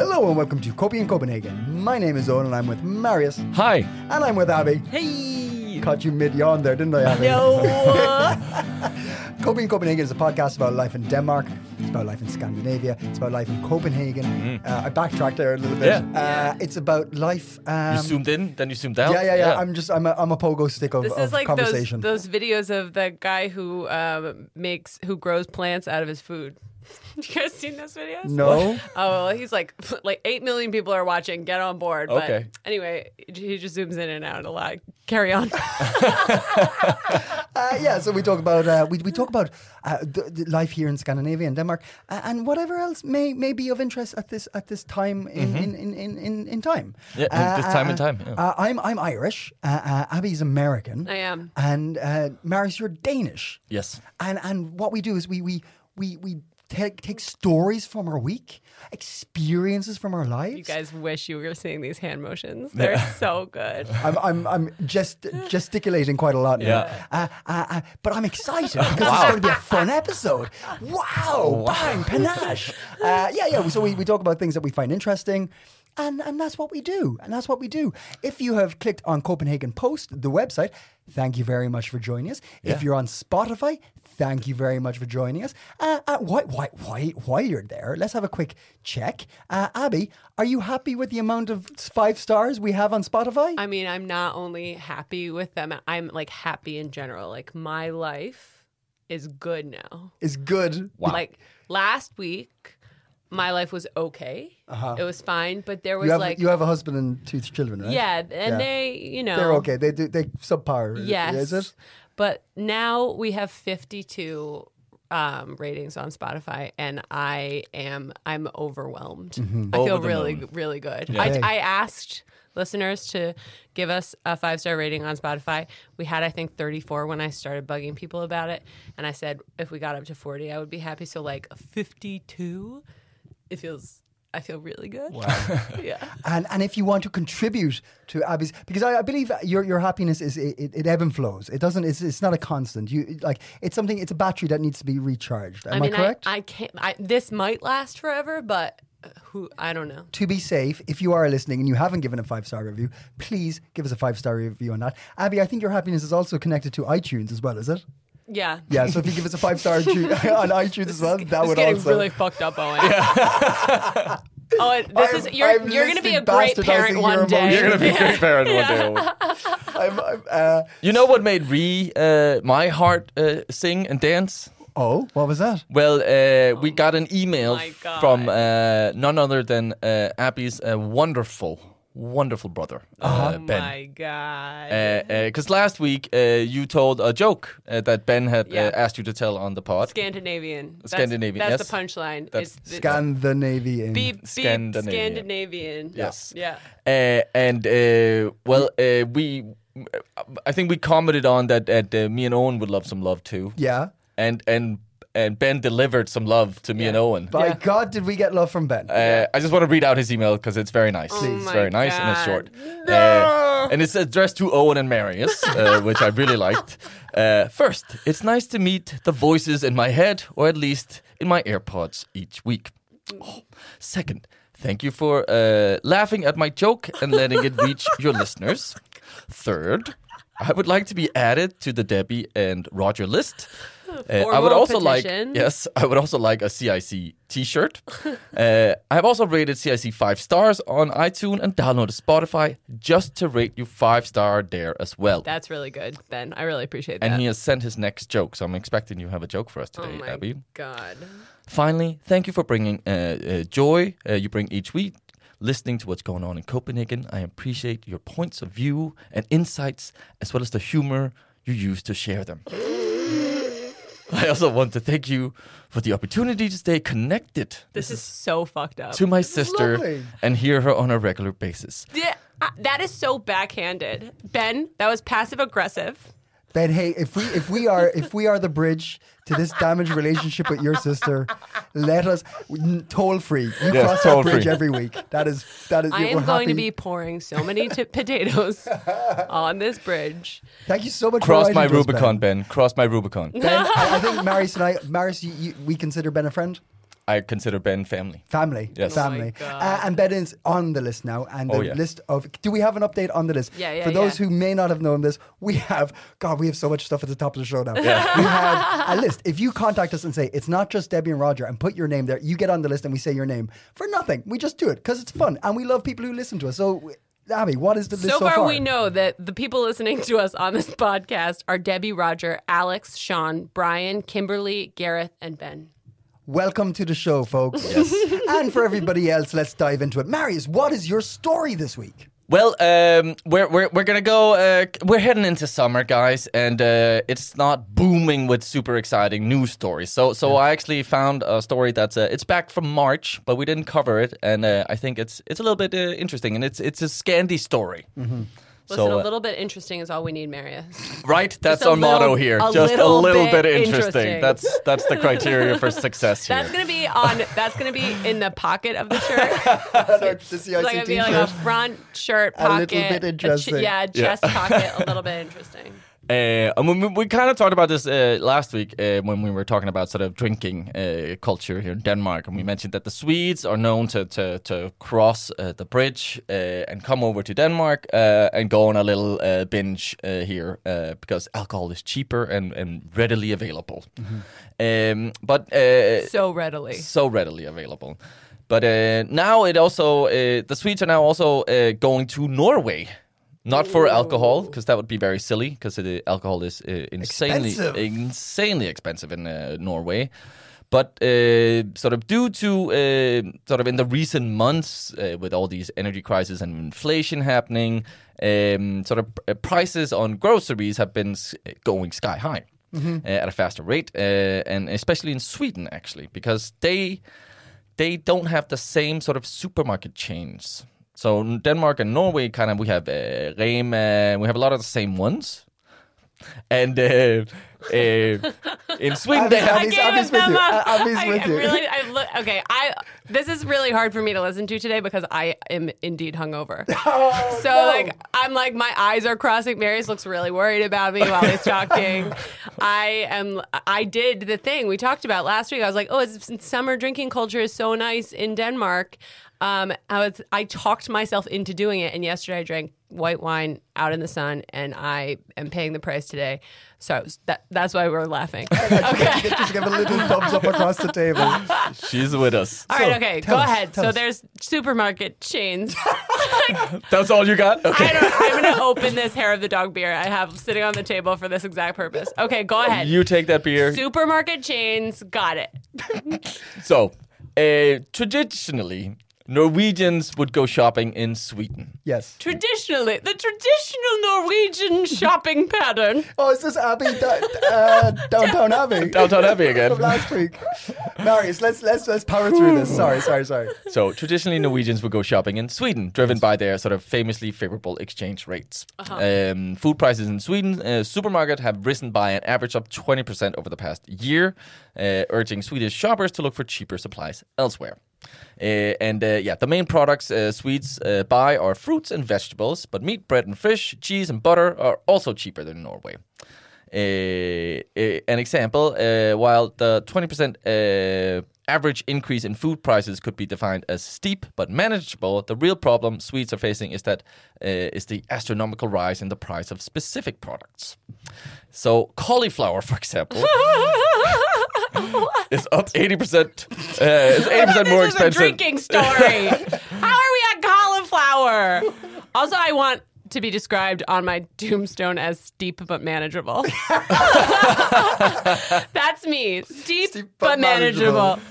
Hello and welcome to Coping in Copenhagen. My name is Owen and I'm with Marius. Hi. And I'm with Abby. Hey. Caught you mid yawn there, didn't I, Abby? No. Coping in Copenhagen is a podcast about life in Denmark. It's about life in Scandinavia. It's about life in Copenhagen. Uh, I backtracked there a little bit. Yeah. Uh, it's about life. Um, you zoomed in, then you zoomed out. yeah, yeah, yeah, I'm just I'm a, I'm a pogo stick of, This of like those, conversation. those videos of the guy who um, makes who grows plants out of his food. you guys seen those videos? No. Oh, well, he's like like eight million people are watching. Get on board. But Okay. Anyway, he just zooms in and out a lot. Carry on. Uh, yeah, so we talk about uh, we, we talk about uh, the, the life here in Scandinavia and Denmark, uh, and whatever else may, may be of interest at this at this time in in, in, in, in, in time. Mm-hmm. Yeah, this time in time, yeah. Uh, I'm I'm Irish. Uh, uh, Abby's American. I am. And uh, Marius, you're Danish. Yes. And and what we do is we we we we take take stories from our week, experiences from our lives. You guys wish you were seeing these hand motions. They're so good. I'm, I'm, I'm just gesticulating quite a lot now. Yeah. Uh, uh, uh, but I'm excited because it's going to be a fun episode. Wow, bang, panache. Uh, yeah, yeah. So we, we talk about things that we find interesting. And, and that's what we do. And that's what we do. If you have clicked on Copenhagen Post, the website, thank you very much for joining us. If you're on Spotify, thank you very much for joining us. Uh, uh, why, why, why, why you're there? Let's have a quick check. Uh, Abby, are you happy with the amount of five stars we have on Spotify? I mean, I'm not only happy with them. I'm like happy in general. Like my life is good now. is good. Wow. Like last week, my life was okay. It was fine, but there was You have, like you have a husband and two children, right? yeah, and Yeah. they you know They're okay. They do they subpar. Yes, Is it? But now we have 52 um, ratings on Spotify, and I am I'm overwhelmed. Mm-hmm. I feel Over the really moon. really good. Yeah. I, I asked listeners to give us a five star rating on Spotify. We had I think 34 when I started bugging people about it, and I said if we got up to 40, I would be happy. So like 52, it feels. I feel really good. Wow. yeah. And and if you want to contribute to Abby's, because I, I believe your your happiness is it, it, it ebb and flows. It doesn't. It's, it's not a constant. You like it's something. It's a battery that needs to be recharged. Am I, I mean, correct? I, I can't. I, this might last forever, but uh, who? I don't know. to be safe, if you are listening and you haven't given a five star review, please give us a five star review on that. Abby, I think your happiness is also connected to iTunes as well, is it? Yeah. Yeah. So if you give us a five star on iTunes as well, that It's would getting also. really fucked up, Owen. Yeah. oh, this I'm- is you're I'm you're gonna be a great parent one day. You're gonna be a great parent one day. I'm, I'm, uh, You know what made re uh, my heart uh, sing and dance? oh, what was that? Well, uh, we got an email from uh, none other than uh, Abby's uh, wonderful, wonderful brother, uh, Oh Ben. my god. Because last week uh, you told a joke uh, that Ben had Yeah. uh, asked you to tell on the pod. Scandinavian. That's- Scandinavian, That's, yes. the punchline. That's it's, it's Scandinavian. beep, beep, Scandinavian. Scandinavian. Yes. Yeah. Uh, and uh, well, uh, we, I think we commented on that. That uh, me and Owen would love some love too. Yeah. And and and Ben delivered some love to me and Owen. By Yeah. God, did we get love from Ben? Uh, I just want to read out his email because it's very nice. Oh it's my very nice and it's God. short. Uh, and it's addressed to Owen and Marius, uh, which I really liked. Uh, first, it's nice to meet the voices in my head, or at least in my AirPods each week. Oh. Second, thank you for uh, laughing at my joke and letting it reach your listeners. Third, I would like to be added to the Debbie and Roger list. Uh, I would also like yes, I would also like a CIC T-shirt. uh, I have also rated CIC five stars on iTunes and downloaded Spotify just to rate you five star there as well. That's really good, Ben. I really appreciate that. and he has sent his next joke, so I'm expecting you have a joke for us oh today, my Abby. god. Finally, thank you for bringing uh, uh, joy uh, you bring each week. Listening to what's going on in Copenhagen, I appreciate your points of view and insights, as well as the humor you use to share them. I also want to thank you for the opportunity to stay connected This is so fucked up. to my sister lovely. and hear her on a regular basis. Yeah, uh, that is so backhanded. Ben, that was passive aggressive. Ben, hey, if we if we are if we are the bridge to this damaged relationship with your sister, let us toll free. You Yes, cross toll that bridge free. every week. That is that is. I am going to be pouring so many t- potatoes on this bridge. Thank you so much. Cross for my writing to us, Rubicon, Ben. Ben. Cross my Rubicon. Ben, I, I think Marius and I, Marius, you, you, we consider Ben a friend. I consider Ben family. Family, Yes. family, Oh my uh, and Ben is on the list now. And the Oh, yeah. list of do we have an update on the list? Yeah, yeah, For those yeah. who may not have known this, we have God, we have so much stuff at the top of the show now. We have a list. If you contact us and say it's not just Debbie and Roger and put your name there, you get on the list and we say your name for nothing. We just do it because it's fun and we love people who listen to us. So, Abby, what is the list So so, far, we know that the people listening to us on this podcast are Debbie, Roger, Alex, Sean, Brian, Kimberly, Gareth, and Ben. Welcome to the show, folks. Yes. and for everybody else, let's dive into it. Marius, what is your story this week? Well, um, we're we're we're gonna go. Uh, we're heading into summer, guys, and uh, it's not booming with super exciting news stories. So so I actually found a story that's uh, it's back from March, but we didn't cover it, and uh, I think it's it's a little bit uh, interesting, and it's it's a Scandi story. Listen, So, a uh, little bit interesting is all we need, Marius. Right, that's a our motto here. a Just a little little bit bit, interesting. interesting. That's that's the criteria for success here. That's gonna be on. That's gonna be in the pocket of the shirt. the It's like gonna be like a front shirt A little pocket, bit a interesting. yeah, chest pocket, a little bit interesting. Uh, and we, we kind of talked about this uh, last week uh, when we were talking about sort of drinking uh, culture here in Denmark, and we mentioned that the Swedes are known to to, to cross uh, the bridge uh, and come over to Denmark uh, and go on a little uh, binge uh, here uh, because alcohol is cheaper and, and readily available. Um, but uh, So readily. so readily available. But uh, now it also uh, the Swedes are now also uh, going to Norway. Not for alcohol, because that would be very silly. Because the alcohol is uh, insanely, Expensive. insanely expensive in uh, Norway. But uh, sort of due to uh, sort of in the recent months, uh, with all these energy crises and inflation happening, um, sort of uh, prices on groceries have been going sky high uh, at a faster rate, uh, and especially in Sweden actually, because they they don't have the same sort of supermarket chains. So Denmark and Norway, kind of, we have uh, Rema, we have a lot of the same ones. And uh, in Sweden, they Abby's- have Abby's- gave Abby's with them you. up. Uh, Abby's I, with I you. Really, I look, okay, I this is really hard for me to listen to today because I am indeed hungover. Oh, so like I'm like my eyes are crossing. Marius looks really worried about me while he's talking. I am. I did the thing we talked about last week. I was like, oh, it's, summer drinking culture is so nice in Denmark. Um, I was I talked myself into doing it, and yesterday I drank white wine out in the sun, and I am paying the price today. So that, that's why we're laughing. Okay. Just give a little thumbs up across the table. she's with us. All So, right, okay, go us, ahead. So us. there's supermarket chains. That's all you got? Okay. I don't, I'm going to open this hair of the dog beer I have sitting on the table for this exact purpose. Okay, go ahead. You take that beer. Supermarket chains, got it. So, uh, traditionally, Norwegians would go shopping in Sweden. Yes. Traditionally, the traditional Norwegian shopping pattern. Oh, is this Abby da- uh, downton Abbey Downton Abbey again. from last week? Marius, let's let's let's power through this. Sorry, sorry, sorry. So traditionally, Norwegians would go shopping in Sweden, driven by their sort of famously favorable exchange rates. Um, food prices in Sweden uh, supermarket have risen by an average of 20% over the past year, uh, urging Swedish shoppers to look for cheaper supplies elsewhere. Uh, and uh, yeah, the main products uh, Swedes uh, buy are fruits and vegetables, but meat, bread, and fish, cheese, and butter are also cheaper than Norway. Uh, uh, an example, while the 20% uh, average increase in food prices could be defined as steep but manageable, the real problem Swedes are facing is that is the astronomical rise in the price of specific products. So cauliflower, for example, is up 80%. Uh, is 80% more this is a expensive. drinking story. How are we at cauliflower? Also, I want to be described on my tombstone as steep but manageable. That's me. Steep, Steep but, but manageable. manageable.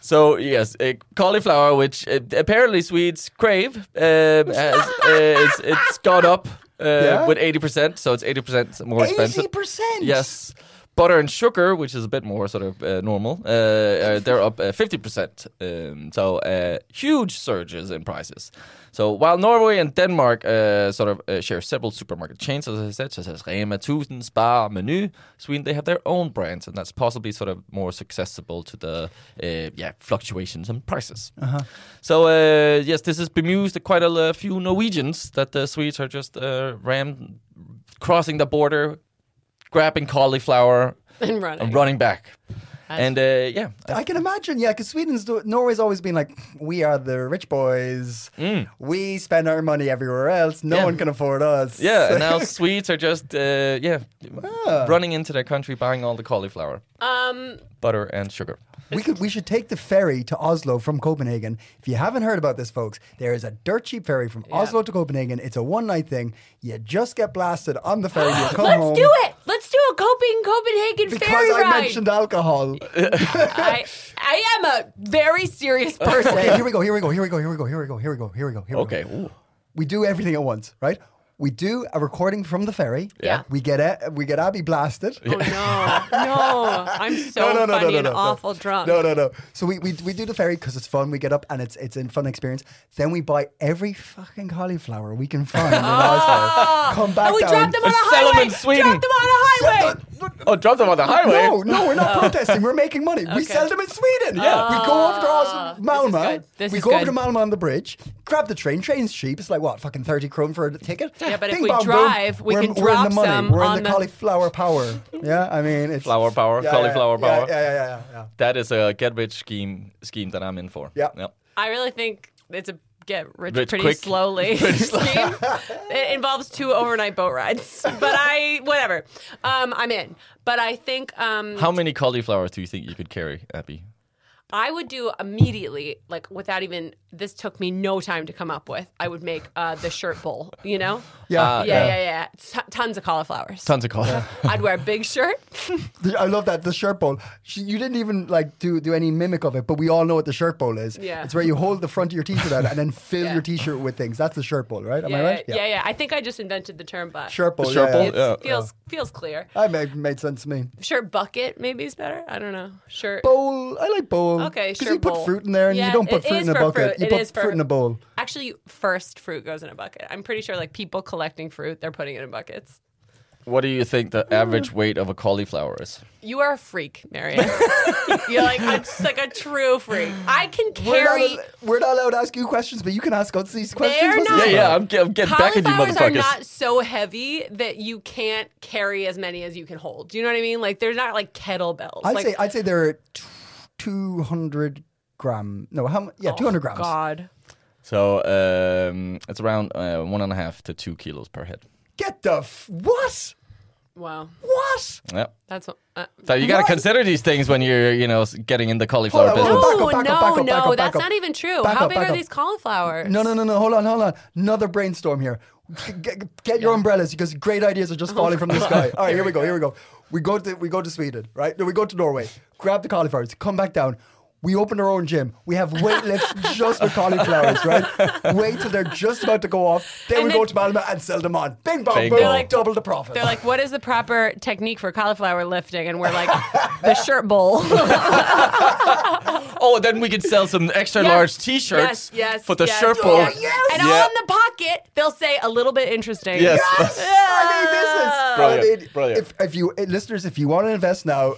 So yes, uh, cauliflower, which uh, apparently Swedes crave, um, has, uh, it's, it's gone up uh, Yeah? with eighty percent. So it's eighty percent more expensive. Eighty percent. Yes. Butter and sugar, which is a bit more sort of uh, normal, uh, uh, they're up fifty percent. Um, so uh, huge surges in prices. So while Norway and Denmark uh, sort of uh, share several supermarket chains, as I said, such as Rema, Tusen, Spar, Menu, Sweden, they have their own brands, and that's possibly sort of more accessible to the uh, yeah fluctuations in prices. So uh, yes, this has bemused quite a few Norwegians that the Swedes are just uh, ram crossing the border, grabbing cauliflower And running. and running back. And uh, yeah, I can imagine, yeah, because Sweden's Norway's always been like, we are the rich boys. We spend our money everywhere else. No Mm. Yeah. one can afford us. yeah. And now Swedes are just uh, yeah Ah. running into their country, buying all the cauliflower, Um, butter, and sugar. we could we should take the ferry to Oslo from Copenhagen. If you haven't heard about this, folks, there is a dirt cheap ferry from Yeah. Oslo to Copenhagen. It's a one night thing. You just get blasted on the ferry. You come let's home. do it. Let's do a Coping Copenhagen Because ferry I ride. mentioned alcohol. I, I am a very serious person. Okay, here we go. Here we go. Here we go. Here we go. Here we go. Here we go. Here we go. Here we go. Okay. Ooh. we do everything at once, right? We do a recording from the ferry. Yeah. We get a, we get Abby blasted. Oh no, no! I'm so funny and awful drunk. No, no, no. So we, we, we do the ferry because it's fun. We get up and it's it's a fun experience. Then we buy every fucking cauliflower we can find in Oslo. Come back And we down. dropped them on a highway. in Sweden. Dropped them on a highway. Oh, drop them on the uh, highway. No, no, we're not protesting. We're making money. We Okay. sell them in Sweden. Yeah. We go over to Oslo, ah. this is Malmo. good. This we is go over good. to Malmo on the bridge, grab the train. Train's cheap. It's like what, fucking 30 kron for a ticket? Yeah, but if Bing, we bong, drive, we we're, can we're in drop the money. some We're on in the the- cauliflower power. Yeah, I mean, it's Flower power, Yeah, cauliflower yeah, power. Yeah, yeah, yeah, yeah, yeah. That is a get rich scheme scheme that I'm in for. Yeah. Yep. I really think it's a get rich, Rich pretty quick. slowly scheme. it involves two overnight boat rides, but I whatever. Um, I'm in. But I think um, How many cauliflowers do you think you could carry, Abby? I would do immediately, like without even. This took me no time to come up with. I would make uh, the shirt bowl. You know? Yeah, Uh, yeah, yeah, yeah. T- tons of cauliflowers. Tons of cauliflower. I'd wear a big shirt. I love that the shirt bowl. She, you didn't even like do do any mimic of it, but we all know what the shirt bowl is. Yeah. it's where you hold the front of your t-shirt out and then fill Yeah. your t-shirt with things. That's the shirt bowl, right? Am yeah, I right? yeah, yeah, I think I just invented the term, but Shirt bowl. The shirt yeah, bowl? yeah. Yeah. feels feels clear. That made, made sense to me. Shirt bucket maybe is better. I don't know. Shirt. Bowl. I like bowl. Okay, sure. Because you bowl. put fruit in there, and yeah, you don't put fruit in a bucket. Fruit. You it put fruit, in a bowl. Actually, first fruit goes in a bucket. I'm pretty sure, like people collecting fruit, they're putting it in buckets. What do you think the average weight of a cauliflower is? You are a freak, Marius. You're like I'm just like a true freak. I can carry. We're not, al- we're not allowed to ask you questions, but you can ask us these questions. Not, yeah, yeah, I'm, I'm getting back at you, motherfuckers. are not so heavy that you can't carry as many as you can hold. Do you know what I mean? Like they're not like kettlebells. I'd like, say I'd say they're. Tw- 200 gram. No, how? much? Yeah, Oh, 200 grams. God. So um, it's around uh, one and a half to two kilos per head. Get the f- what? Wow. What? Yep, That's what. Uh, So you got to consider these things when you're, you know, getting in the cauliflower Hold business. hold on. no, back up, back no, up, back up, back no. up, That's up. not even true. Back How up, big are up. these cauliflowers? No, no, no, no. Hold on, hold on. Another brainstorm here. Get, your umbrellas because great ideas are just falling from the sky. All right, here we go. Here we go. We go to we go to Sweden, right? No, we go to Norway. Grab the cauliflowers. Come back down. We open our own gym. We have weightlifts just with cauliflowers, right? Wait till they're just about to go off. Then And we then- go to Malmo and sell them on. Bing bong Bing boom. bong. like- double the profit. They're like, what is the proper technique for cauliflower lifting? And we're like, the shirt bowl. Oh, then we could sell some extra Yes, large T-shirts yes, yes, for the yes, shirt yes. bowl. And Yeah. all in the pocket, they'll say a little bit interesting. Yes. I mean, this is Brilliant, I mean, brilliant. If, if you eh, listeners, if you want to invest now,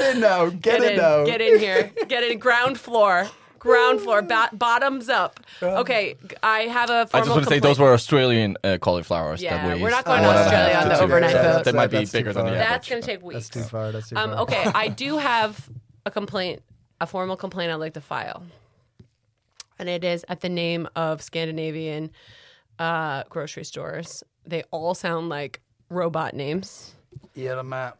get in now. Get, Get in, in, now. get in here. Get in ground floor. Ground floor, ba- bottoms up. Okay, I have a I formal just want to say complaint. those were Australian uh, cauliflowers. Yeah, that we we're not going to One Australia on the two. overnight That- boat. That might be bigger than the average. That's going to take weeks. That's too far. That's too Um, far. okay, I do have a complaint, a formal complaint I'd like to file. And it is at the name of Scandinavian uh, grocery stores. They all sound like robot names. Irma.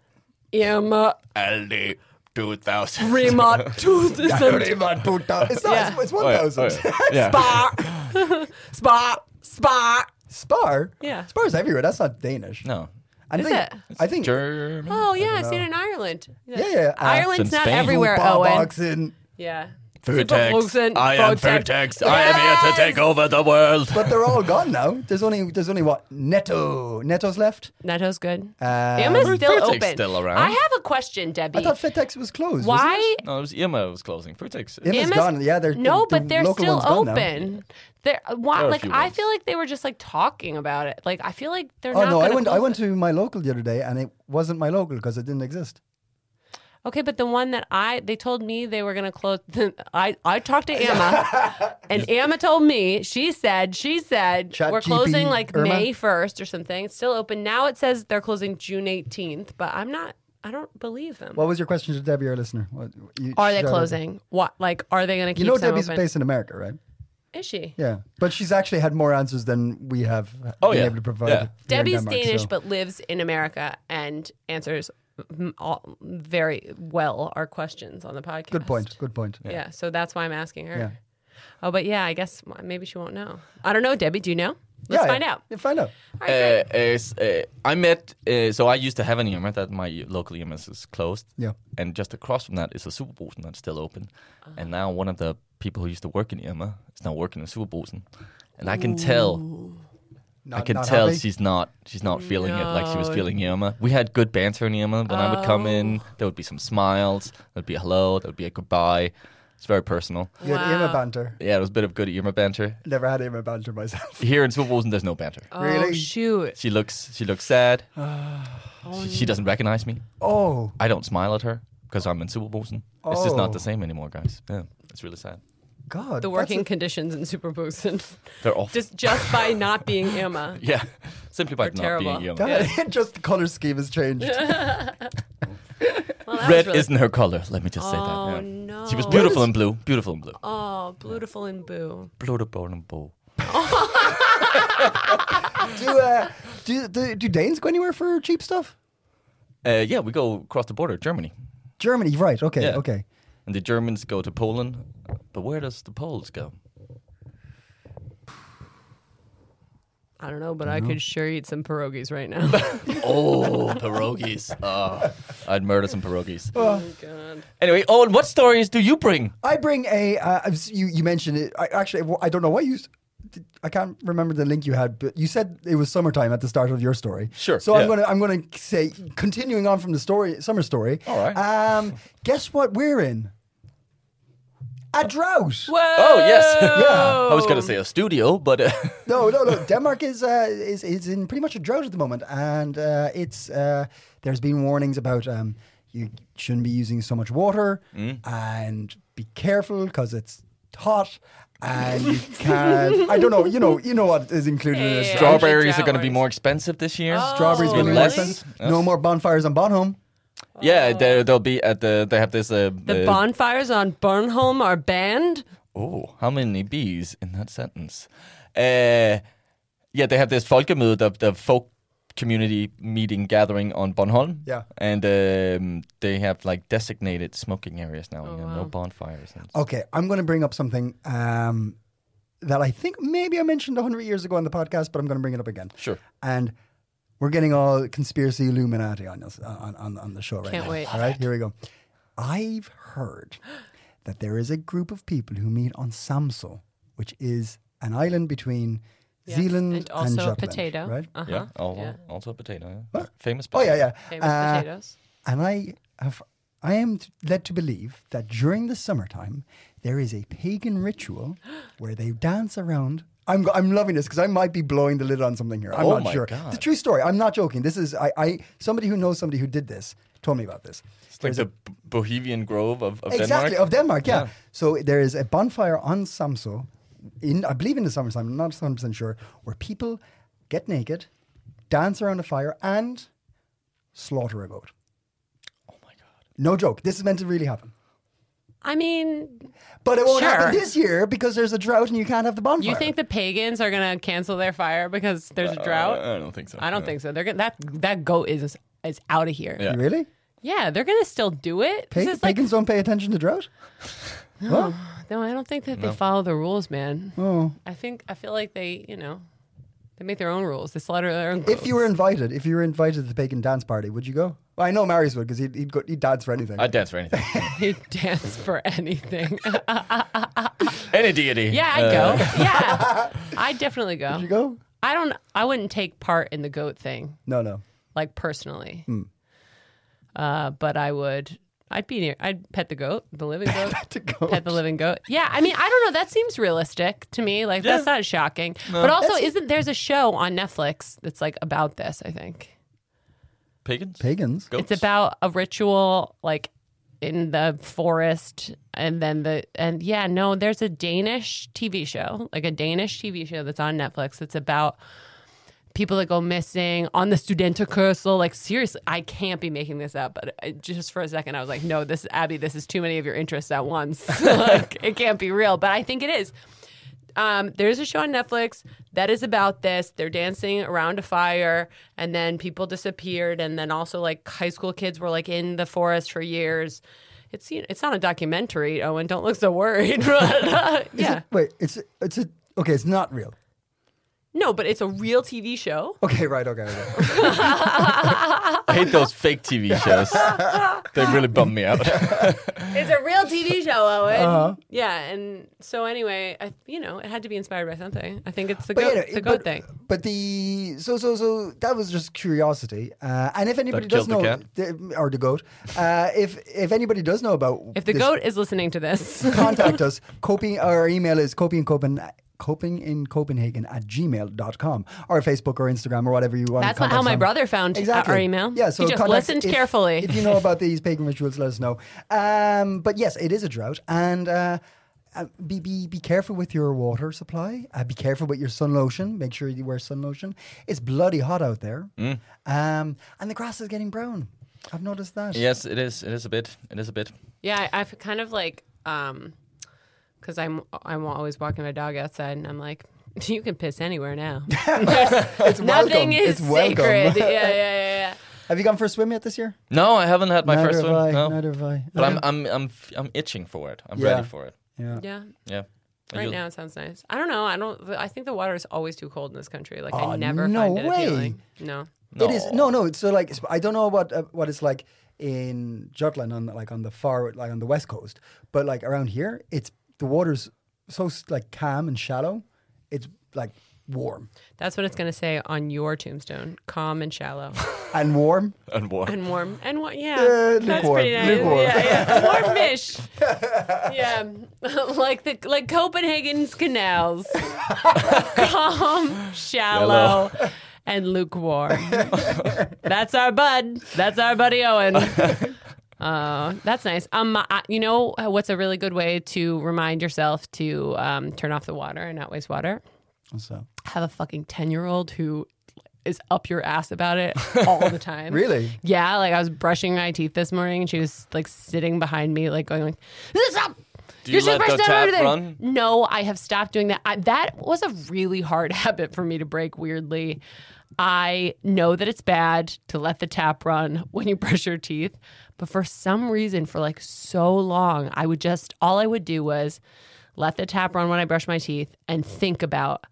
Irma, Aldi 2000. Rima, Tooth, Irma puta. It's not. Yeah. It's, it's Oh, yeah. 1,000. Oh, yeah. Spar, Spar, Spar. Spar? Yeah. Spar's everywhere. That's not Danish. No. I Is think, it? I think. German. Oh yeah, I've seen it in Ireland. Yeah, yeah. Uh, Ireland's not Spain. everywhere, Bob Owen. Oxen. Yeah. Føtex. Superboxen, I am Føtex. Føtex. I am here to take over the world. But they're all gone now. There's only there's only what Netto Netto's left. Netto's good. Um, Irma's still Foodtech's open. still around. I have a question, Debbie. I thought Fitex was closed. Why? Wasn't No, it was Irma was closing. Føtex. it? Irma's Irma's- gone. Yeah, they're No, the, but they're local still one's gone now. open. They're why? There are Like I ones. feel like they were just like talking about it. Like I feel like they're Oh not. no, I gonna went I went it. to my local the other day and it wasn't my local because it didn't exist. Okay, but the one that I they told me they were gonna close. I I talked to Emma, and Emma told me she said she said Chat we're GP closing like Irma? May first or something. It's still open now. It says they're closing June eighteenth, but I'm not. I don't believe them. What was your question to Debbie, our listener? What, you, are they shout out. closing? What like are they going to keep You know some Debbie's open? based in America, right? Is she? Yeah, but she's actually had more answers than we have Oh, been yeah. able to provide. Yeah. Debbie's Denmark, Danish, so- but lives in America and answers all, very well our questions on the podcast. good point. Good point. Yeah. so that's why I'm asking her. Yeah. Oh, but yeah, I guess maybe she won't know. I don't know, Debbie. Do you know? Let's yeah, find yeah. out. Yeah, find out. All right, Uh, uh, I met, uh, so I used to have an Irma that my local Irma's is closed. Yeah. And just across from that is a SuperBrugsen that's still open. And now one of the people who used to work in Irma is now working in SuperBrugsen. And I can tell, I Not- can not tell happy? she's not, she's not feeling it like she was feeling Irma. We had good banter in Irma. When I would come in, Oh. there would be some smiles, there'd be a hello, there'd be a goodbye. It's very personal. You had Irma Wow. banter. Yeah, it was a bit of good Irma banter. Never had Irma banter myself. Here in SuperBrugsen, there's no banter. Oh, Really? shoot. She looks, she looks sad. Oh, she, she doesn't recognize me. Oh, I don't smile at her because I'm in SuperBrugsen. It's just not Oh. the same anymore, guys. Yeah, it's really sad. God. The working a- conditions in Superboost. They're awful. just just by not being Emma. yeah, simply by They're not being terrible. young. God, just the color scheme has changed. Well, Red really- isn't her color. Let me just say that. Oh yeah. no. She was beautiful in blue. Beautiful in blue. Oh, beautiful and boo. Beautiful in blue. do, uh, do, do do Danes go anywhere for cheap stuff? Uh, yeah, we go across the border, Germany, Germany, right? Okay, Yeah. okay. and the Germans go to Poland. But where does the Poles go? I don't know, but I could sure eat some pierogies right now. Oh, pierogies. Oh, I'd murder some pierogies. oh god. Anyway, Owen, what stories do you bring? I bring a. Uh, you you mentioned it. I actually I don't know what you. I can't remember the link you had, but you said it was summertime at the start of your story. Sure, So I'm yeah. gonna I'm gonna say continuing on from the story summer story. All right. Um, guess what we're in? A drought. Whoa. Oh, yes. Yeah. I was going to say a studio, but uh, No, no, no. Denmark is uh, is is in pretty much a drought at the moment, and uh, it's uh, there's been warnings about um, you shouldn't be using so much water, and be careful because it's hot, and you can. I don't know. You know. You know what is included in this. strawberries are going to be more expensive this year. Oh. Strawberries going to be Less. more expensive. Yes. No more bonfires on Bornholm. Yeah, there, they'll be at the. They have this. Uh, The uh, bonfires on Bornholm are banned. Oh, how many B's in that sentence? Uh, yeah, they have this folkemøde, the, the folk community meeting gathering on Bornholm. Yeah. And um, they have like designated smoking areas now. you know, no wow. bonfires. And Okay, I'm going to bring up something um, that I think maybe I mentioned 100 years ago on the podcast, but I'm going to bring it up again. Sure. And we're getting all conspiracy Illuminati on us on, on, on the show right Can't now. wait. All right, here we go. I've heard that there is a group of people who meet on Samso, which is an island between Yes, Zealand and also a Jutland, potato. right? Uh-huh. Yeah. Oh, Yeah. also a potato. Yeah. What? Famous. Oh yeah, yeah. Famous Uh, potatoes. And I have, I am t- led to believe that during the summertime there is a pagan ritual where they dance around. I'm, I'm loving this because I might be blowing the lid on something here. I'm Oh not sure. God. The true story. I'm not joking. This is I, I somebody who knows somebody who did this told me about this. It's like the B- Bohemian Grove of, of exactly Denmark. of Denmark. Yeah. Yeah. So there is a bonfire on Samso, in I believe in the summertime. I'm not 100 percent sure where people get naked, dance around a fire, and slaughter a goat. Oh my god. No joke. This is meant to really happen. I mean, But it won't happen this year because there's a drought and you can't have the bonfire. you think the pagans are gonna cancel their fire because there's a drought? Uh, I don't think so. I don't No. think so. They're gonna that that goat is is out of here. Yeah. really? Yeah, they're gonna still do it. Pa- This is like pagans don't pay attention to drought. What? no, I don't think that they follow the rules, man. Oh, I think I feel like they, you know, they make their own rules. They slaughter their own. if you were invited, if you were invited to the pagan dance party, would you go? Well, I know Marius would because he'd he'd, go, he'd dance for anything. I'd dance for anything. you dance for anything. Any deity. yeah, I'd Uh, go. Yeah, I'd definitely go. Would you go? I don't. I wouldn't take part in the goat thing, No, no. like personally. Hmm. Uh, but I would. I'd be near. I'd pet the goat, the living goat. To go. Pet the living goat. Yeah, I mean, I don't know. That seems realistic to me. Like that's not shocking. but also, That's- isn't there's a show on Netflix that's like about this? I think Pagans? Pagans. Goats? it's about a ritual like in the forest, and then the and yeah, no, there's a Danish TV show, like a Danish TV show that's on Netflix. That's about people that go missing on the studenterkørsel. Like seriously, I can't be making this up. But I, just for a second, I was like, no, this Abby, this is too many of your interests at once. like it can't be real. But I think it is. Um, there's a show on Netflix that is about this. They're dancing around a fire, and then people disappeared, and then also like high school kids were like in the forest for years. It's you know, it's not a documentary. Owen, don't look so worried. but, uh, yeah, it- wait, it's it's a okay. It's not real. No, but it's a real TV show. Okay, right. Okay. okay. I hate those fake TV shows. they really bum me out. It's a real TV show, Owen. Uh-huh. Yeah, and so anyway, I, you know, it had to be inspired by something. I think it's the But, goat, you know, the goat but, thing. But the so so so that was just curiosity. Uh, and if anybody does killed know, the the- or the goat, uh, if if anybody does know about If the this, goat is listening to this, contact us. Coping our email is coping Copen. Coping in Copenhagen at gmail.com or Facebook or Instagram or whatever you want. that's to what, how my on. brother found exactly. our email. Yeah, so he just listened if- carefully. If you know about these pagan rituals, let us know. Um, but yes, it is a drought, and uh, uh, be be be careful with your water supply. Uh, be careful with your sun lotion. Make sure you wear sun lotion. It's bloody hot out there, Mm. um, and the grass is getting brown. I've noticed that. yes, it is. It is a bit. It is a bit. Yeah, I, I've kind of like, um, because I'm I'm always walking my dog outside, and I'm like, you can piss anywhere now. It's welcome. Nothing is it's welcome. sacred. yeah, yeah, yeah, yeah. Have you gone for a swim yet this year? No, I haven't had my neither first have one. I. No. Neither have I. But I'm I'm I'm f- I'm itching for it. I'm Yeah. ready for it. yeah. Yeah. Yeah. Right You'll- now it sounds nice. I don't know. I don't. I think the water is always too cold in this country. Like Oh, I never no find it way. appealing. No. It is no, no. So like, I don't know what uh, what it's like in Jutland on like on the far like on the west coast, but like around here, it's the water's so like calm and shallow. It's like warm That's what it's going to say on your tombstone. Calm and shallow. and warm. And warm. and warm. And what? Yeah. Uh, that's lukewarm, pretty nice. lukewarm. Yeah, yeah. Warmish. yeah. like the like Copenhagen's canals. Calm, shallow, and lukewarm. that's our bud. That's our buddy Owen. Uh, that's nice. Um, I, you know what's a really good way to remind yourself to um, turn off the water and not waste water? So have a fucking 10 year old who is up your ass about it all the time. really, Yeah, like I was brushing my teeth this morning and she was like sitting behind me, like going like, Stop! Do you You're let the supposed to tap do that." run? No, I have stopped doing that. I, that was a really hard habit for me to break, weirdly. I know that it's bad to let the tap run when you brush your teeth, but for some reason, for like so long, I would just, all I would do was let the tap run when I brush my teeth and think about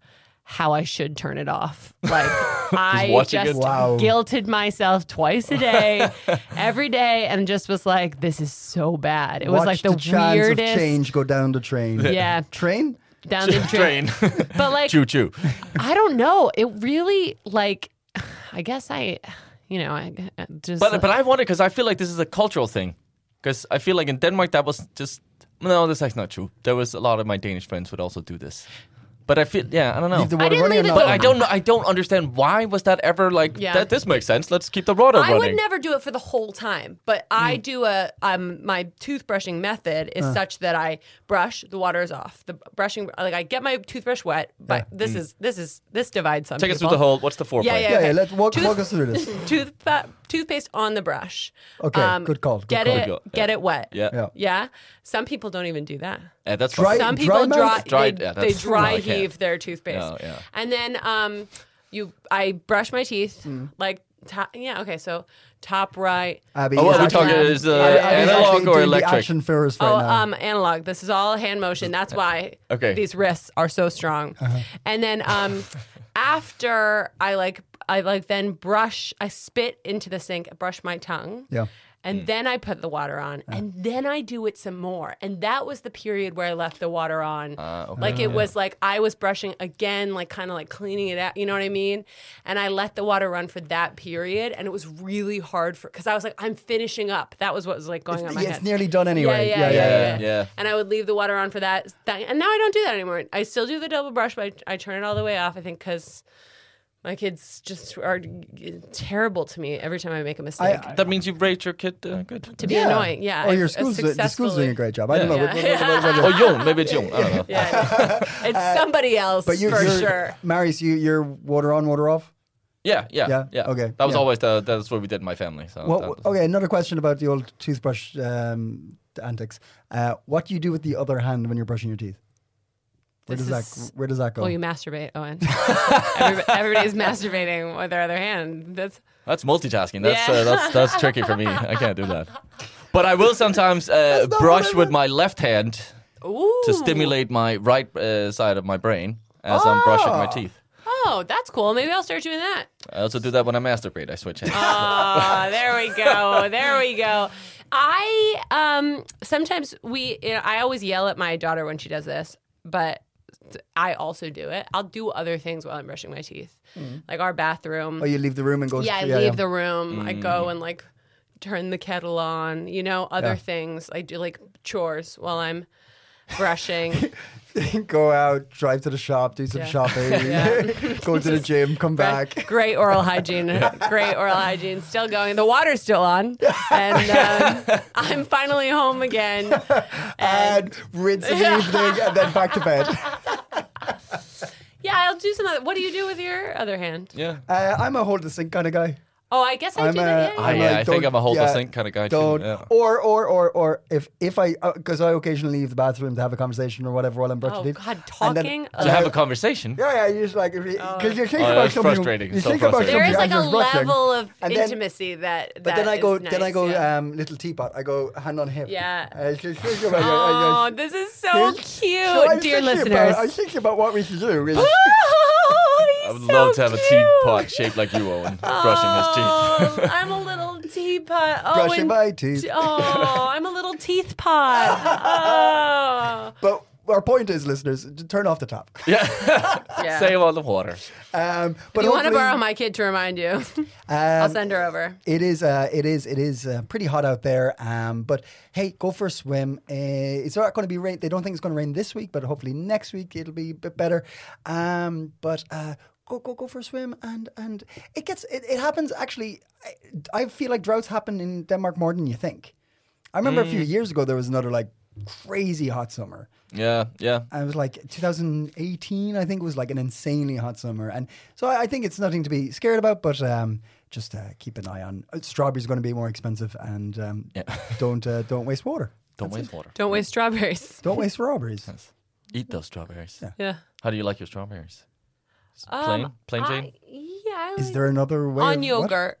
how I should turn it off. Like I just. Wow. guilted myself twice a day, every day, and just was like, "This is so bad." It was like the, the weirdest. of change go down the train. Yeah, train. Down the drain. Train. But like, choo choo. I don't know. It really like. I guess I, you know, I I uh, just. But but I wonder because I feel like this is a cultural thing. Because I feel like in Denmark that was just no, that's actually not true. There was a lot of my Danish friends would also do this. But I feel yeah, I don't know. Leave the I water didn't running or leave not? it but I don't know. I don't understand why was that ever like Yeah. that. This makes sense. Let's keep the water I running. would never do it for the whole time, but I Hmm. do a um my toothbrushing method is such that I brush the water is off the brushing like I get my toothbrush wet, but this is this is this divides some. Take us people. through the whole. What's the foreplay? Yeah, yeah. Yeah, Okay. yeah. Let's walk, Tooth- walk us through this. Tooth toothpaste on the brush. Um, Okay, good call, good get call. it, Good call. get it wet. Yeah. Yeah. yeah. Some people don't even do that. Yeah, that's Dry- fine. Some people dry, mouth? Dry- they, yeah, they dry no, heave their toothpaste. No, yeah. And then um, you, I brush my teeth Hmm. like top, yeah. Okay, so top right. Abby, Oh, what are we talking? Is uh, Abby's analog or doing the electric? action for us right oh, now. um, analog. This is all hand motion. That's why Okay. these wrists are so strong. Uh-huh. And then um, after I like, I like then brush. I spit into the sink, brush my tongue. Yeah. And then I put the water on, and then I do it some more. And that was the period where I left the water on. Ah, okay. Like it was like I was brushing again, like kind of like cleaning it out. You know what I mean? And I let the water run for that period, and it was really hard for because I was like, I'm finishing up. That was what was like going on my yeah, head. it's nearly done anyway. Yeah, yeah, yeah, yeah, yeah. And I would leave the water on for that. that- And now I don't do that anymore. I still do the double brush, but I, I turn it all the way off. I think because my kids just are terrible to me every time I make a mistake. I- That means you've raised your kid uh, good. to be annoying, yeah. Or your uh, school's, the school's doing a great job. I don't know. Yeah. what- Oh, young. Maybe it's young. I don't know. Yeah, it's somebody else but you're, for you're, sure. Marius, you, you're water on, water off? Yeah, yeah, Yeah? yeah. Okay, That was yeah. always the that's what we did in my family. So Well, was- okay, another question about the old toothbrush um, antics. Uh, what do you do with the other hand when you're brushing your teeth? Where This does is- that Where does that go? Well, you masturbate, Owen. Everybody, everybody's masturbating with their other hand. That's That's multitasking. That's Yeah. uh, that's that's tricky for me. I can't do that. But I will sometimes uh, brush with my left hand ooh. to stimulate my right uh, side of my brain as I'm brushing my Ah. teeth. Oh, that's cool. Maybe I'll start doing that. I also do that when I masturbate. I switch hands. Ah, there we go. There we go. I um sometimes we you know, I always yell at my daughter when she does this, but I also do it. I'll do other things while I'm brushing my teeth. Like our bathroom. oh, you leave the room and go. yeah, I leave the room. I go and like turn the kettle on, you know, other Yeah. things. I do like chores while I'm brushing. go out, drive to the shop, do some Yeah. shopping, go to the gym, come back. Great oral hygiene. Great oral hygiene. Still going. The water's still on. And um, I'm finally home again. And rinse in the evening, and then back to bed. Yeah, I'll do some other. What do you do with your other hand? yeah. Uh, I'm a hold the sink kind of guy. Oh, I guess I I'm do a- that. Yeah, Ah, yeah. yeah, like, I think I'm a hold the yeah, sink kind of guy Don't too. Yeah. or or or or if if I because I occasionally leave the bathroom to have a conversation or whatever while I'm brushing Oh teeth. God, And then- talking. To have a conversation. Yeah, yeah, You're just like because you think Oh, about something. frustrating. You So think about frustrating. there something is like a you're level of and then- intimacy that. But then I go, nice, then I go, yeah. um, little teapot. I go hand on hip. Yeah. Uh, just about- Oh, I- I- this is so cute, So I was dear listeners. About, I was thinking about what we should do. is- Oh, I would he's love to have a teapot shaped like you, Owen, oh, brushing his teeth. Oh, I'm a little teapot. Oh, Brushing and- my teeth. Oh, I'm a little teeth pot. Oh. But our point is, listeners, turn off the tap. yeah. Yeah. Save all the water. Um, but If you want to borrow my kid to remind you, I'll um, send her over. It is, uh, it is, it is uh, pretty hot out there. Um, but hey, go for a swim. Uh, it's not going to be rain. They don't think it's going to rain this week, but hopefully next week it'll be a bit better. Um, but uh, go, go, go for a swim, and and it gets, it, it happens. Actually, I, I feel like droughts happen in Denmark more than you think. I remember a few years ago there was another like crazy hot summer. Yeah, yeah. And it was like 2018, I think it was like an insanely hot summer. And so I, I think it's nothing to be scared about, but um, just uh, keep an eye on. Uh, strawberries are going to be more expensive, and um, Yeah. don't uh, don't waste water. Don't waste water. Don't waste strawberries. Don't waste strawberries. Eat those strawberries. Yeah. Yeah. How do you like your strawberries? Plain? Um, Plain Jane? I, yeah. I Is there another way? on of, yogurt?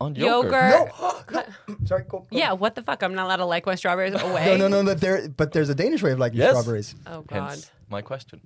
On Yogurt. What? No, no. Sorry. Go, go. Yeah. What the fuck? I'm not allowed to like my strawberries away. No, no, no. That there, but there's a Danish way of liking Yes. strawberries. Oh God. Hence my question.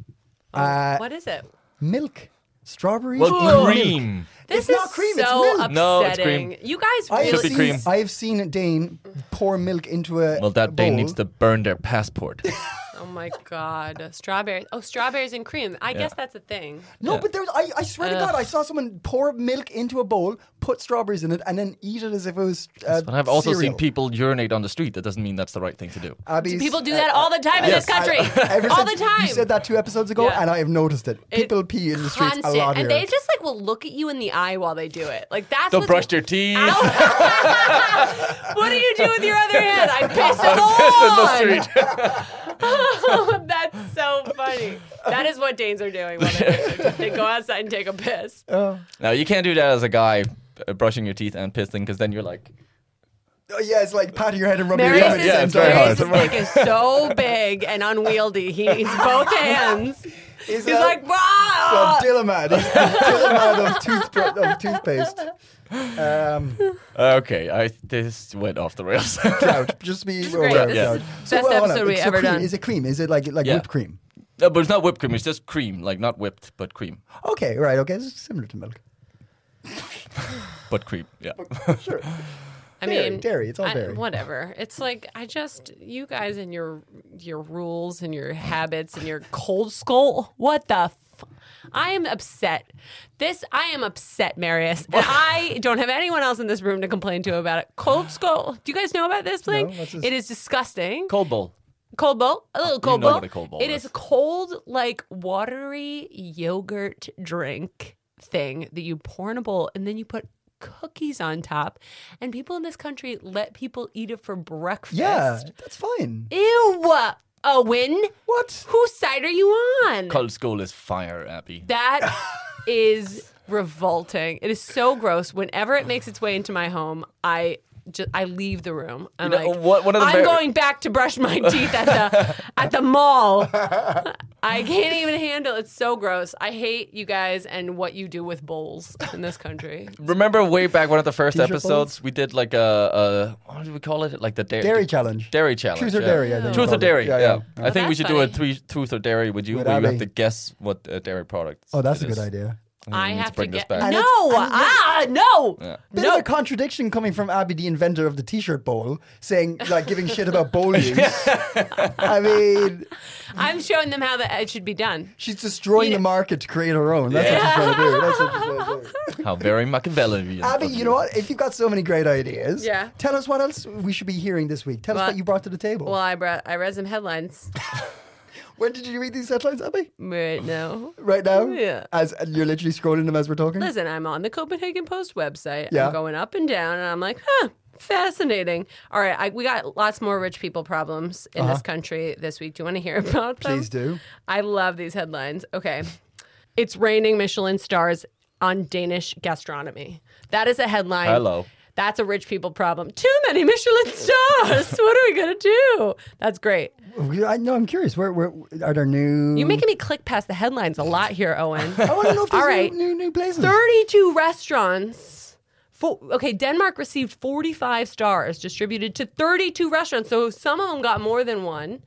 Uh, what is it? milk, strawberries. Well, in milk. cream. This It's is not cream, it's so milk. No, it's upsetting. cream. You guys I really have Should be cream. I have seen Dane pour milk into a Well, that day bowl. needs to burn their passport. Oh my god, strawberries! Oh, strawberries and cream. I guess that's a thing. No, Yeah. but there's. I, I swear to God, I saw someone pour milk into a bowl, put strawberries in it, and then eat it as if it was. Uh, but I've also cereal. seen people urinate on the street. That doesn't mean that's the right thing to do. Abby's- People do uh, that all the time in yes. this country. Ever all the time. You said that two episodes ago, Yeah. and I have noticed it. It- People pee in the streets Constant. a lot here. and they just like will look at you in the eye while they do it. Like that's Don't brush your teeth. What do you do with your other hand? I piss in the Piss in the street. That's so funny. That is what Danes are doing. When they, they go outside and take a piss. Oh. Now you can't do that as a guy, uh, brushing your teeth and pissing, because then you're like, Oh, yeah, it's like patting your head and rubbing your Marius' tummy. Yeah, it's very Marius' hard. dick is so big and unwieldy. He needs both hands. He's, He's a- like, a "Rah!" Dillamad. Dillamad of, toothbr- of toothpaste. Um, okay, I this went off the rails. drought. Just be great. aware of Yeah. drought. Best hold on. episode we So ever cream. done. Is it cream? Is it like like Yeah. whipped cream? no, but it's not whipped cream. It's just cream, like not whipped, but cream, Okay, right. Okay, it's similar to milk. but cream. Yeah. Sure. I Dairy, mean, dairy, it's all I- dairy. Whatever. It's like I just you guys and your your rules and your habits and your koldskål. What the. I am upset. This I am upset, Marius, and I don't have anyone else in this room to complain to about it. Cold skull. Do you guys know about this thing? what's this? It is disgusting. Cold bowl. Cold bowl, a little cold know bowl. cold bowl It is. is cold, like watery yogurt drink thing that you pour in a bowl, and then you put cookies on top. And people in this country let people eat it for breakfast. Yeah, that's fine. Ew, Owen. What? Whose side are you on? Cold school is fire, Abby. that is revolting. It is so gross. Whenever it makes its way into my home, I just I leave the room. I'm You know, like, what- one of the I'm ver- going back to brush my teeth at the at the mall. I can't even handle it. It's so gross. I hate you guys and what you do with bowls in this country. Remember way back one of the first T-shirt episodes, we did like a, a what do we call it? Like the dairy, Dairy challenge. Dairy challenge. Truth or yeah. dairy, I think. Truth or called it. dairy. Yeah, I think we that's should do a three, truth or dairy with you, With where you have to guess what uh, dairy product. Oh, that's it a good is. idea. Think we I have to bring this get back. no, And it's- and ah, no, Bit no. of a contradiction coming from Abby, the inventor of the T-shirt bowl, saying like giving shit about bowling. I mean, I'm showing them how that it should be done. she's destroying You the know- market to create her own. That's what she's trying to do. That's what she's trying to do. How very Machiavellian. Abby, of you know what? If you've got so many great ideas, Yeah. tell us what else we should be hearing this week. Tell us Well- what you brought to the table. Well, I brought I read some headlines. when did you read these headlines, Abby? Right now. Right now? Yeah. As you're literally scrolling them as we're talking. Listen, I'm on the Copenhagen Post website. Yeah. I'm going up and down, and I'm like, huh, fascinating. All right, I, we got lots more rich people problems in this country this week. Do you want to hear about them? Uh-huh. Please do. I love these headlines. Okay. It's raining Michelin stars on Danish gastronomy. That is a headline. Hello. That's a rich people problem. Too many Michelin stars. what are we going to do? That's great. I know. I'm curious. Where, where are there new? You're making me click past the headlines a lot here, Owen. I want to know if there's All right. new, new, new places. 32 restaurants. Fo- okay, Denmark received 45 stars distributed to 32 restaurants. So some of them got more than one.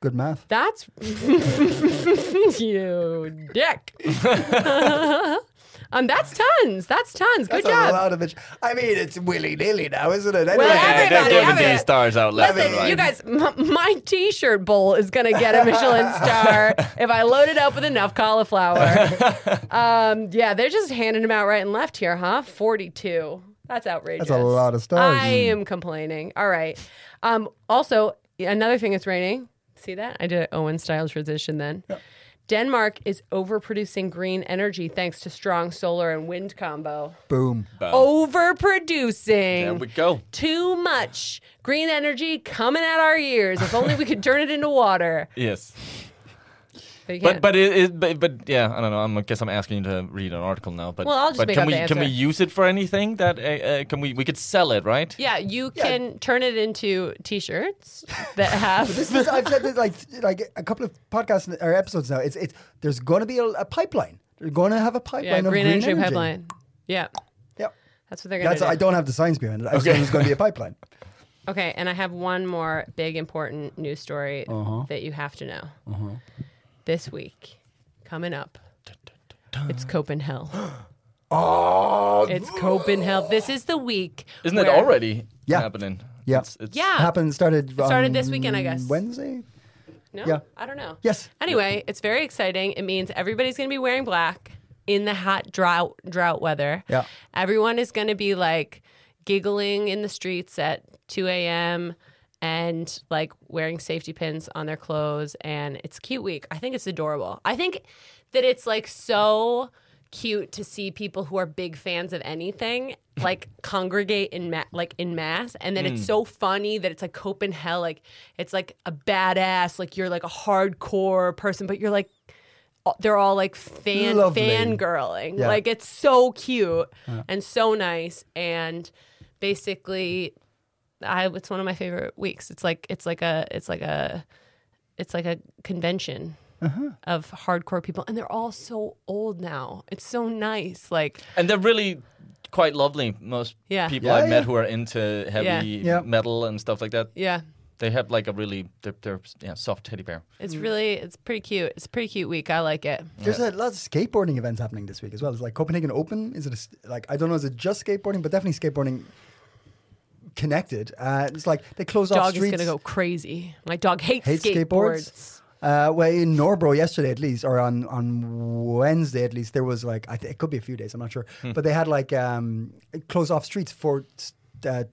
Good math. That's you dick. Um, that's tons. That's tons. Good That's a job. lot of it. I mean, it's willy nilly now, isn't it? Well, Anyway, Yeah, they're giving these stars out left Listen, and right. you guys, m- my T-shirt bowl is gonna get a Michelin star if I load it up with enough cauliflower. um, yeah, they're just handing them out right and left here, huh? Forty-two. That's outrageous. That's a lot of stars. I am complaining. All right. Um, also, another thing that's raining. See that? I did an Owen style transition then. Denmark is overproducing green energy thanks to strong solar and wind combo. boom. Overproducing There we go. too much green energy coming at our ears. If only we could turn it into water. Yes. But, But but it, it but, but yeah I don't know I'm, I guess I'm asking you to read an article now but Well, I'll just but make can up we the can we use it for anything that uh, uh, can we we could sell it right yeah, you Yeah. can turn it into t-shirts that have. This is, I've said this like like a couple of podcasts or episodes now. It's it's there's going to be a, a pipeline. They're going to have a pipeline yeah, of green, green energy, energy pipeline. Yeah, Yep. that's what they're gonna That's I do. don't have the science behind it. I just know there's going to be a pipeline. Okay, and I have one more big important news story Uh-huh. that you have to know. This week, coming up, it's Copenhell. Oh, ah, It's Copenhell. This is the week. isn't it where- already Yeah. happening Yeah. it's, it's, Yeah. happened started. started this weekend, I guess. Wednesday. No, Yeah. I don't know. Yes. Anyway, it's very exciting. It means everybody's going to be wearing black in the hot drought drought weather. Yeah. Everyone is going to be like giggling in the streets at 2 a.m. and like wearing safety pins on their clothes. And it's cute week. I think it's adorable. I think that it's like so cute to see people who are big fans of anything like congregate in ma- like in mass and then it's mm. so funny that it's like Copenhell like it's like a badass like you're like a hardcore person but you're like they're all like fan Lovely. fangirling. Yeah. Like it's so cute and so nice and basically I it's one of my favorite weeks. It's like it's like a it's like a it's like a convention Uh-huh. of hardcore people and they're all so old now. It's so nice. Like and they're really quite lovely most Yeah. people Yeah, I've met who are into heavy Yeah. metal and stuff like that yeah. they have like a really they're, they're yeah soft teddy bear It's really it's pretty cute. It's a pretty cute week. I like it. There's a lot of skateboarding events happening this week as well. It's like Copenhagen Open. Is it a, s- like I don't know? Is it just skateboarding? But definitely skateboarding connected. Uh, it's like they close off streets. Dog is streets. gonna go crazy. My dog hates, Hates skateboards. skateboards? Uh, well, in Nørrebro yesterday, at least, or on on Wednesday, at least, there was like I think it could be a few days. I'm not sure, but they had like um, close off streets for uh,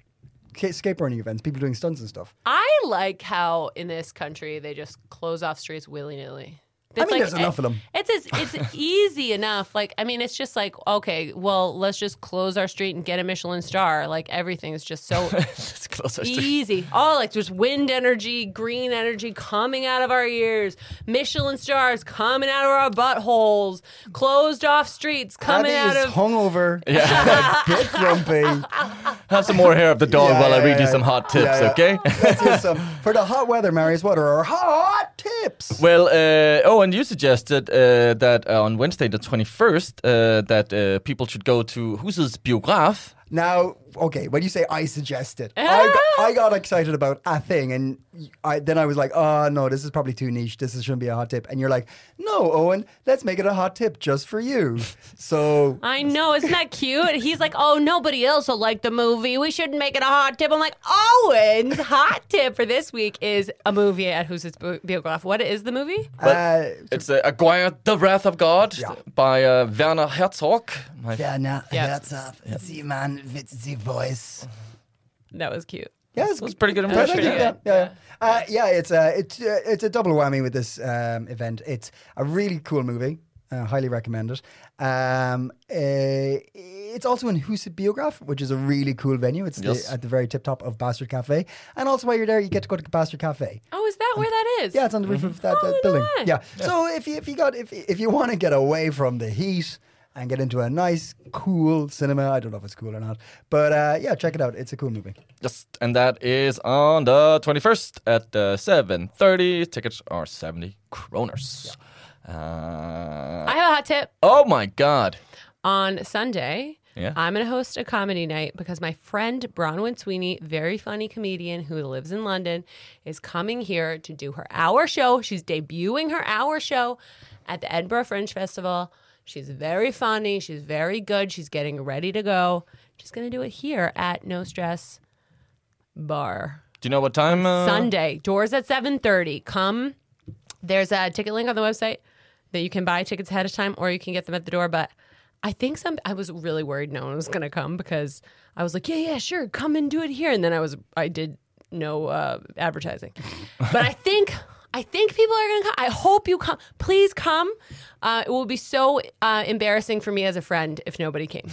skateboarding events, people doing stunts and stuff. I like how in this country they just close off streets willy nilly. It's mean, there's enough of them. It's it's, it's easy enough. Like I mean, it's just like okay, well, let's just close our street and get a Michelin star. Like everything is just so Let's close our street. easy. Oh, like there's wind energy, green energy coming out of our ears, Michelin stars coming out of our buttholes, closed off streets coming Abby out is of. hungover. Yeah. a bit grumpy. Have some more hair of the dog Yeah, while I yeah, read you yeah. some hot tips, Yeah, yeah. okay? Let's hear some. For the hot weather, Marius, what are our hot tips? Well, uh, oh, and you suggested uh, that uh, on Wednesday, the 21st, uh, that uh, people should go to Husets Biograf. Now, okay, when you say I suggested, I, got, I got excited about a thing, and I, then I was like, oh, no, this is probably too niche. This is, shouldn't be a hot tip. And you're like, no, Owen, let's make it a hot tip just for you. So, I know, isn't that cute? He's like, oh, nobody else will like the movie. We shouldn't make it a hot tip. I'm like, Owen's hot tip for this week is a movie at Husets Biograf. What is the movie? uh, It's uh, Aguirre, The Wrath of God Yeah. by uh, Werner Herzog. My Werner Yeah. Herzog, the man with the voice. That was cute. Yeah, it's was a pretty good Yeah, impression. thank Yeah, yeah, yeah. Uh, yeah, it's a it's uh, it's a double whammy with this um, event. It's a really cool movie. Uh, highly recommend it. Um, uh, it's also in Huset Biograf, which is a really cool venue. It's Yes. the, at the very tip top of Bastard Cafe, and also while you're there, you get to go to Bastard Cafe. Oh, is that where that is? Yeah, it's on the roof of that, Oh, that no building. way. Yeah. So if you if you got if if you want to get away from the heat and get into a nice cool cinema, I don't know if it's cool or not, but uh, yeah, check it out. It's a cool movie. Yes, and that is on the 21st at uh, 7.30. Tickets are 70 kroners. Uh, I have a hot tip. oh my God. On Sunday, Yeah. I'm going to host a comedy night because my friend Bronwyn Sweeney, very funny comedian who lives in London, is coming here to do her hour show. She's debuting her hour show at the Edinburgh Fringe Festival. She's very funny. She's very good. She's getting ready to go. She's going to do it here at No Stress Bar. Do you know what time? Uh, Sunday. Doors at 7:30. Come. There's a ticket link on the website that you can buy tickets ahead of time or you can get them at the door, but I think some I was really worried no one was going to come because I was like, "Yeah, yeah, sure. Come and do it here." And then I was I did no uh, advertising. but I think I think people are going to come. I hope you come. Please come. Uh, it will be so uh, embarrassing for me as a friend if nobody came.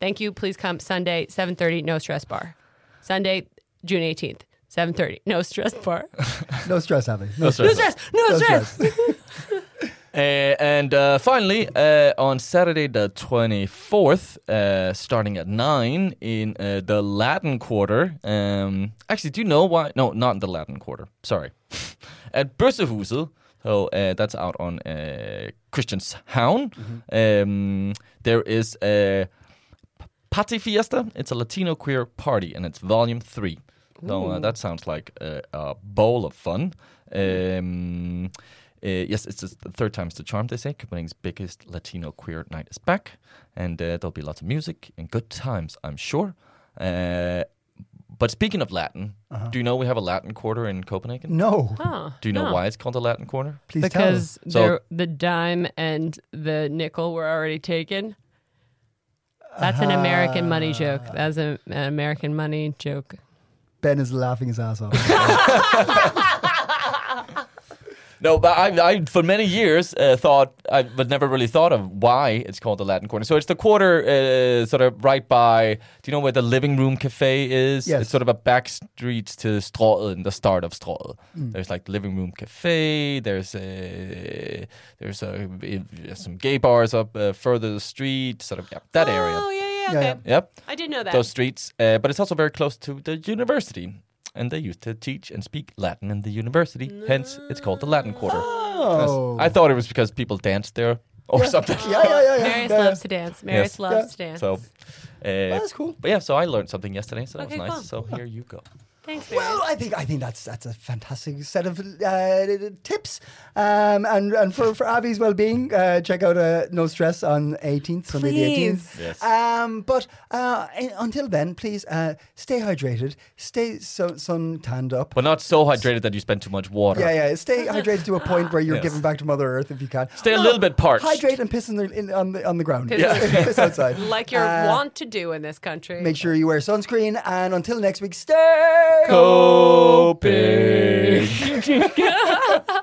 Thank you. Please come Sunday, 7:30, no stress bar. Sunday, June 18th, 7:30, no stress bar. No stress, Abby. No stress. No stress. No, No stress. stress. Uh, and uh, finally, uh, on Saturday the 24th, uh, starting at 9 in uh, the Latin Quarter. Um, actually, do you know why? No, not in the Latin Quarter. Sorry. at Börsehuset. So uh, that's out on uh, Christianshavn. Um, there is a Party Fiesta. It's a Latino queer party, and it's volume three. So uh, that sounds like a, a bowl of fun. Um, uh, yes, it's the third time's the charm, they say. Copenhagen's biggest Latino queer night is back. And uh, there'll be lots of music and good times, I'm sure. Uh, but speaking of Latin, do you know we have a Latin quarter in Copenhagen? No. Huh, Do you know no. why it's called the Latin quarter? Please tell us. Because So- the dime and the nickel were already taken. That's an American money joke. That's a, an American money joke. Ben is laughing his ass off. No, but I, I for many years uh, thought, I but never really thought of why it's called the Latin Quarter. So it's the quarter, uh, sort of right by. Do you know where the living room cafe is? Yes. It's sort of a back street to Strøget, the start of Strøget. Mm. There's like living room cafe. There's a there's a, some gay bars up uh, further the street. Sort of yeah, that area. Oh, yeah, yeah, Yeah, okay. yeah. Yep, I did know that. those streets. Uh, but it's also very close to the university. And they used to teach and speak Latin in the university. Hence, it's called the Latin Quarter. Oh. I thought it was because people danced there or something. Yeah, yeah, yeah, yeah. Marius yeah. loves to dance. Marius Yes. loves Yeah. to dance. So, uh, That's cool. but yeah, so I learned something yesterday, so that Okay, was nice. cool. So here you go. Thanks, Marius. Well, I think I think that's that's a fantastic set of uh, tips, um, and and for, for Abby's well being, uh, check out uh, No Stress on 18th Sunday the 18th. Yes. Um, but uh, until then, please uh, stay hydrated, stay so, sun tanned up. But not so hydrated that you spend too much water. Yeah, yeah. Stay hydrated to a point where you're Yes. giving back to Mother Earth if you can. Stay a little bit parched. Hydrate and piss in the, in, on the on the ground. Piss on- piss outside. like you're Uh, wont to do in this country. Make sure you wear sunscreen, and until next week, stay. Coping.